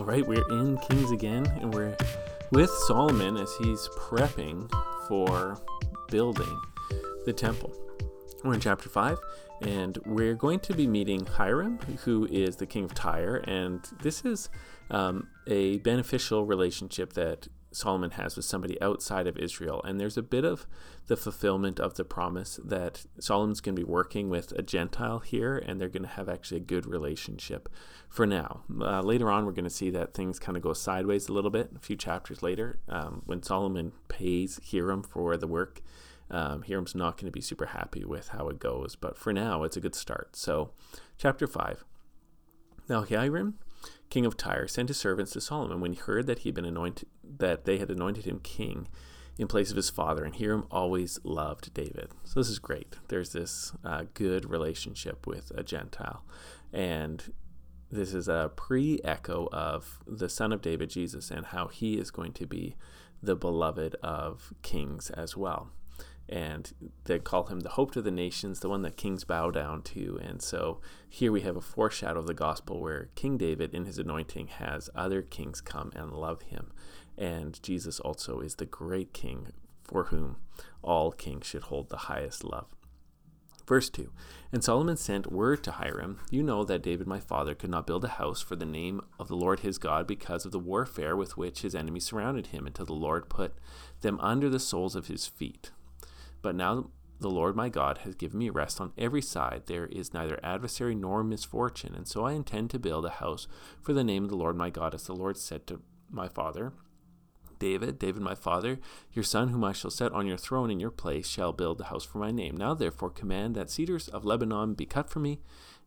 All right, we're in Kings again, and we're with Solomon as he's prepping for building the temple. We're in chapter 5, and we're going to be meeting Hiram, who is the king of Tyre, and this is um, a beneficial relationship that Solomon has with somebody outside of Israel. And there's a bit of the fulfillment of the promise that Solomon's going to be working with a Gentile here, and they're going to have actually a good relationship for now. Uh, later on, we're going to see that things kind of go sideways a little bit a few chapters later. Um, when Solomon pays Hiram for the work, um, Hiram's not going to be super happy with how it goes, but for now, it's a good start. So, chapter 5. Now, Hiram king of Tyre, sent his servants to Solomon when he heard that he had been anointed, that they had anointed him king in place of his father, and Hiram always loved David. So this is great. There's this uh, good relationship with a Gentile, and this is a pre-echo of the son of David, Jesus, and how he is going to be the beloved of kings as well and they call him the hope to the nations, the one that kings bow down to. And so here we have a foreshadow of the gospel where King David, in his anointing, has other kings come and love him. And Jesus also is the great king for whom all kings should hold the highest love. Verse 2 And Solomon sent word to Hiram, You know that David my father could not build a house for the name of the Lord his God because of the warfare with which his enemies surrounded him, until the Lord put them under the soles of his feet. But now the Lord my God has given me rest on every side. There is neither adversary nor misfortune. And so I intend to build a house for the name of the Lord my God, as the Lord said to my father. David, David my father, your son, whom I shall set on your throne in your place, shall build the house for my name. Now therefore command that cedars of Lebanon be cut for me,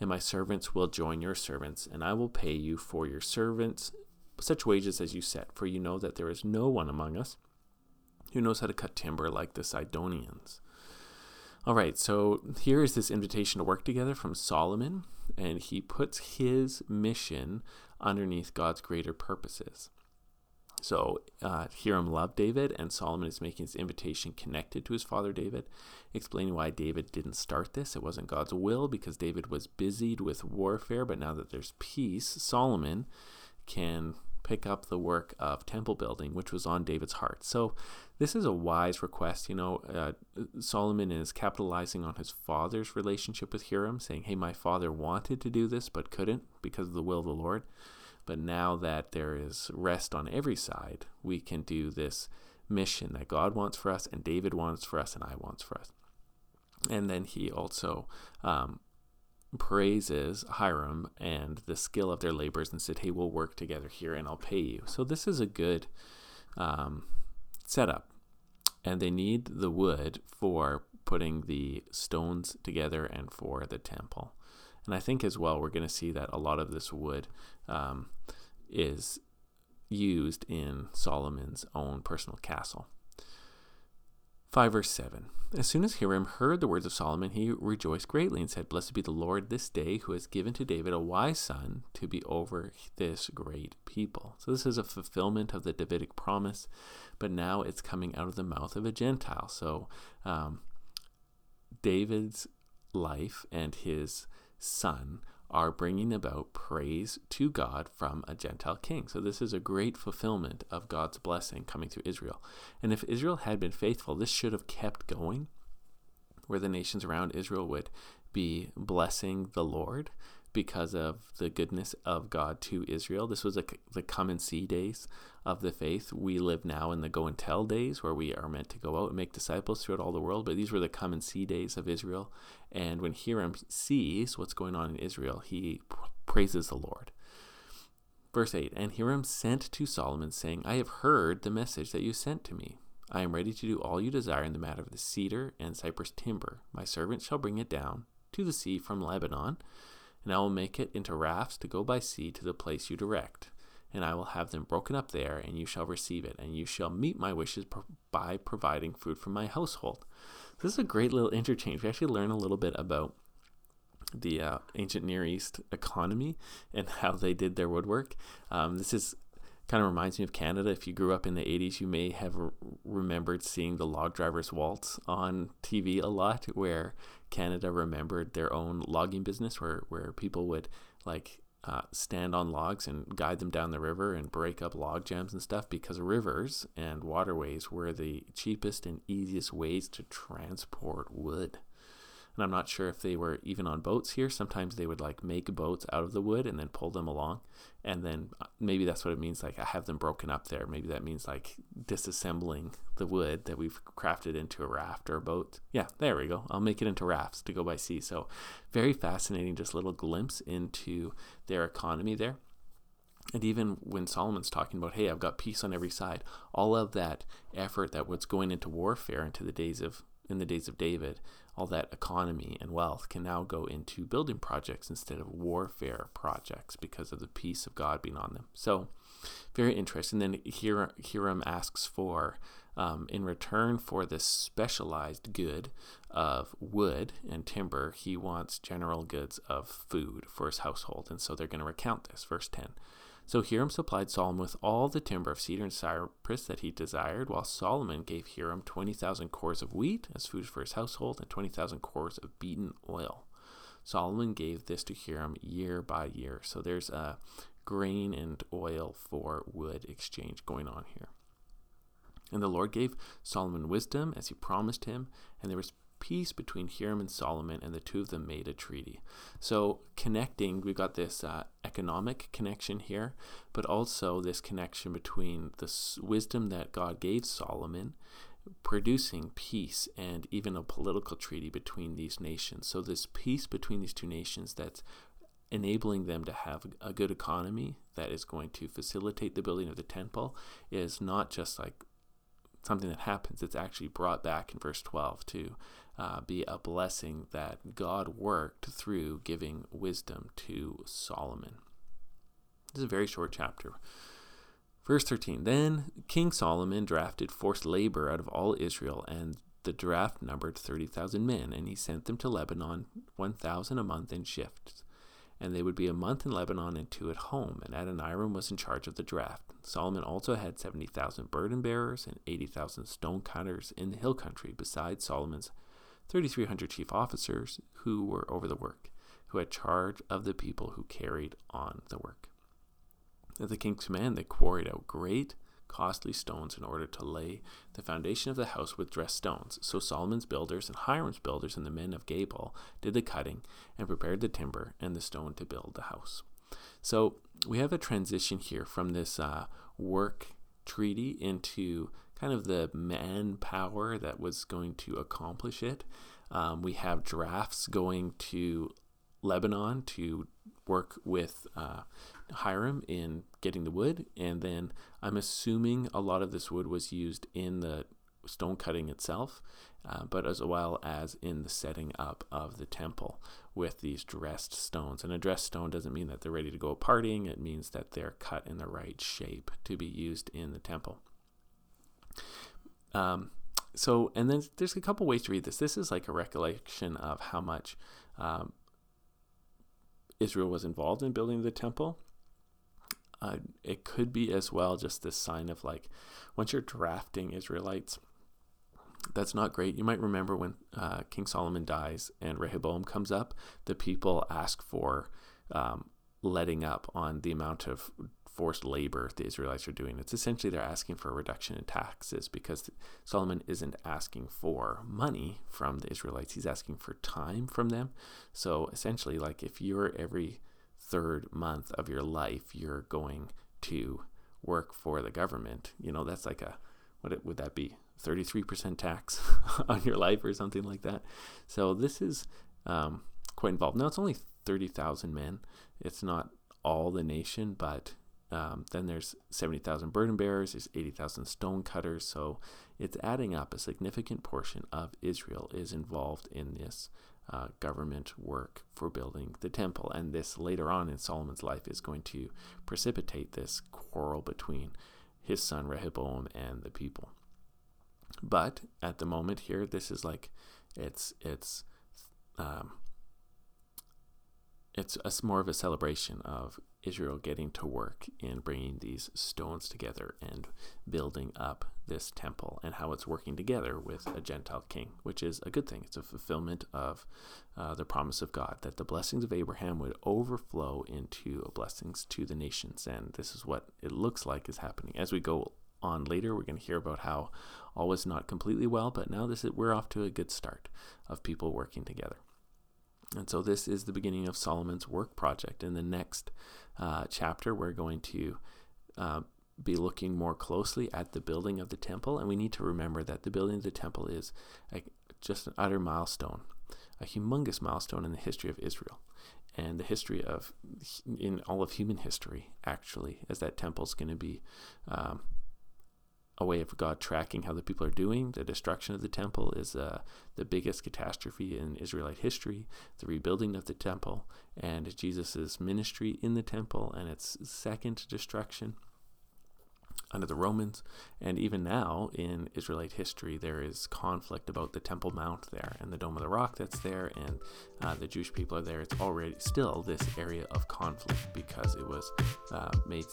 and my servants will join your servants, and I will pay you for your servants such wages as you set, for you know that there is no one among us who knows how to cut timber like the Sidonians. All right, so here is this invitation to work together from Solomon, and he puts his mission underneath God's greater purposes. So uh, Hiram loved David, and Solomon is making this invitation connected to his father David, explaining why David didn't start this. It wasn't God's will because David was busied with warfare, but now that there's peace, Solomon can pick up the work of temple building, which was on David's heart. So this is a wise request. You know, uh, Solomon is capitalizing on his father's relationship with Hiram, saying, Hey, my father wanted to do this but couldn't because of the will of the Lord. But now that there is rest on every side, we can do this mission that God wants for us, and David wants for us, and I wants for us. And then he also um, praises Hiram and the skill of their labors and said, Hey, we'll work together here and I'll pay you. So this is a good um, setup. And they need the wood for putting the stones together and for the temple. And I think as well, we're going to see that a lot of this wood um, is used in Solomon's own personal castle. 5 verse 7. As soon as Hiram heard the words of Solomon, he rejoiced greatly and said, Blessed be the Lord this day, who has given to David a wise son to be over this great people. So, this is a fulfillment of the Davidic promise, but now it's coming out of the mouth of a Gentile. So, um, David's life and his son are bringing about praise to God from a Gentile king. So, this is a great fulfillment of God's blessing coming through Israel. And if Israel had been faithful, this should have kept going, where the nations around Israel would be blessing the Lord because of the goodness of God to Israel. This was a, the come and see days of the faith. We live now in the go and tell days where we are meant to go out and make disciples throughout all the world, but these were the come and see days of Israel. And when Hiram sees what's going on in Israel, he praises the Lord. Verse 8 And Hiram sent to Solomon, saying, I have heard the message that you sent to me. I am ready to do all you desire in the matter of the cedar and cypress timber. My servant shall bring it down to the sea from Lebanon and I will make it into rafts to go by sea to the place you direct. And I will have them broken up there, and you shall receive it, and you shall meet my wishes by providing food for my household. This is a great little interchange. We actually learn a little bit about the uh, ancient Near East economy and how they did their woodwork. Um, this is kind of reminds me of Canada. If you grew up in the 80s, you may have re- remembered seeing the log drivers waltz on TV a lot, where Canada remembered their own logging business, where, where people would like uh, stand on logs and guide them down the river and break up log jams and stuff because rivers and waterways were the cheapest and easiest ways to transport wood and I'm not sure if they were even on boats here. Sometimes they would like make boats out of the wood and then pull them along, and then uh, maybe that's what it means. Like I have them broken up there. Maybe that means like disassembling the wood that we've crafted into a raft or a boat. Yeah, there we go. I'll make it into rafts to go by sea. So very fascinating, just little glimpse into their economy there. And even when Solomon's talking about, hey, I've got peace on every side, all of that effort that was going into warfare into the days of in the days of David, all that economy and wealth can now go into building projects instead of warfare projects because of the peace of God being on them. So, very interesting. Then Hiram asks for, um, in return for this specialized good of wood and timber, he wants general goods of food for his household. And so they're going to recount this. Verse 10. So Hiram supplied Solomon with all the timber of cedar and cypress that he desired, while Solomon gave Hiram 20,000 cors of wheat as food for his household and 20,000 cors of beaten oil. Solomon gave this to Hiram year by year. So there's a grain and oil for wood exchange going on here. And the Lord gave Solomon wisdom as he promised him, and there was peace between Hiram and Solomon, and the two of them made a treaty. So, connecting, we've got this uh, economic connection here, but also this connection between the wisdom that God gave Solomon, producing peace and even a political treaty between these nations. So, this peace between these two nations that's enabling them to have a good economy that is going to facilitate the building of the temple is not just like something that happens. It's actually brought back in verse 12 to uh, be a blessing that God worked through giving wisdom to Solomon. This is a very short chapter. Verse 13 Then King Solomon drafted forced labor out of all Israel, and the draft numbered 30,000 men, and he sent them to Lebanon, 1,000 a month in shifts and they would be a month in Lebanon and two at home, and Adoniram was in charge of the draft. Solomon also had 70,000 burden bearers and 80,000 stone cutters in the hill country, besides Solomon's 3,300 chief officers who were over the work, who had charge of the people who carried on the work. At the king's command, they quarried out great costly stones in order to lay the foundation of the house with dressed stones. So Solomon's builders and Hiram's builders and the men of Gebal did the cutting and prepared the timber and the stone to build the house. So we have a transition here from this uh, work treaty into kind of the manpower that was going to accomplish it. Um, we have drafts going to Lebanon to work with uh, Hiram in getting the wood, and then I'm assuming a lot of this wood was used in the stone cutting itself, uh, but as well as in the setting up of the temple with these dressed stones. And a dressed stone doesn't mean that they're ready to go partying, it means that they're cut in the right shape to be used in the temple. Um, so, and then there's a couple ways to read this. This is like a recollection of how much um, Israel was involved in building the temple. Uh, it could be as well just this sign of like once you're drafting Israelites, that's not great. You might remember when uh, King Solomon dies and Rehoboam comes up, the people ask for um, letting up on the amount of forced labor the Israelites are doing. It's essentially they're asking for a reduction in taxes because Solomon isn't asking for money from the Israelites, he's asking for time from them. So essentially, like if you're every third month of your life, you're going to work for the government, you know, that's like a, what would that be? 33% tax on your life or something like that. So this is um, quite involved. Now it's only 30,000 men. It's not all the nation, but um, then there's 70,000 burden bearers, there's 80,000 stone cutters. So it's adding up. A significant portion of Israel is involved in this uh, government work for building the temple. And this later on in Solomon's life is going to precipitate this quarrel between his son Rehoboam and the people. But at the moment here, this is like it's it's um, it's a, more of a celebration of Israel getting to work in bringing these stones together and building up this temple and how it's working together with a Gentile king, which is a good thing. It's a fulfillment of uh, the promise of God that the blessings of Abraham would overflow into blessings to the nations. And this is what it looks like is happening. As we go on later, we're going to hear about how all was not completely well, but now this is, we're off to a good start of people working together. And so this is the beginning of Solomon's work project. In the next uh, chapter, we're going to uh, be looking more closely at the building of the temple. And we need to remember that the building of the temple is a, just an utter milestone, a humongous milestone in the history of Israel and the history of, in all of human history, actually, as that temple is going to be um, a way of God tracking how the people are doing. The destruction of the temple is uh, the biggest catastrophe in Israelite history. The rebuilding of the temple and Jesus' ministry in the temple and its second destruction under the Romans. And even now in Israelite history, there is conflict about the Temple Mount there and the Dome of the Rock that's there, and uh, the Jewish people are there. It's already still this area of conflict because it was uh, made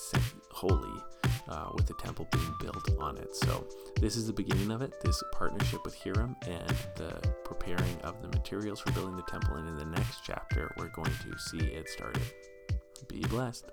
holy uh, with the temple being built on it. So this is the beginning of it, this partnership with Hiram and the preparing of the materials for building the temple. And in the next chapter, we're going to see it started. Be blessed.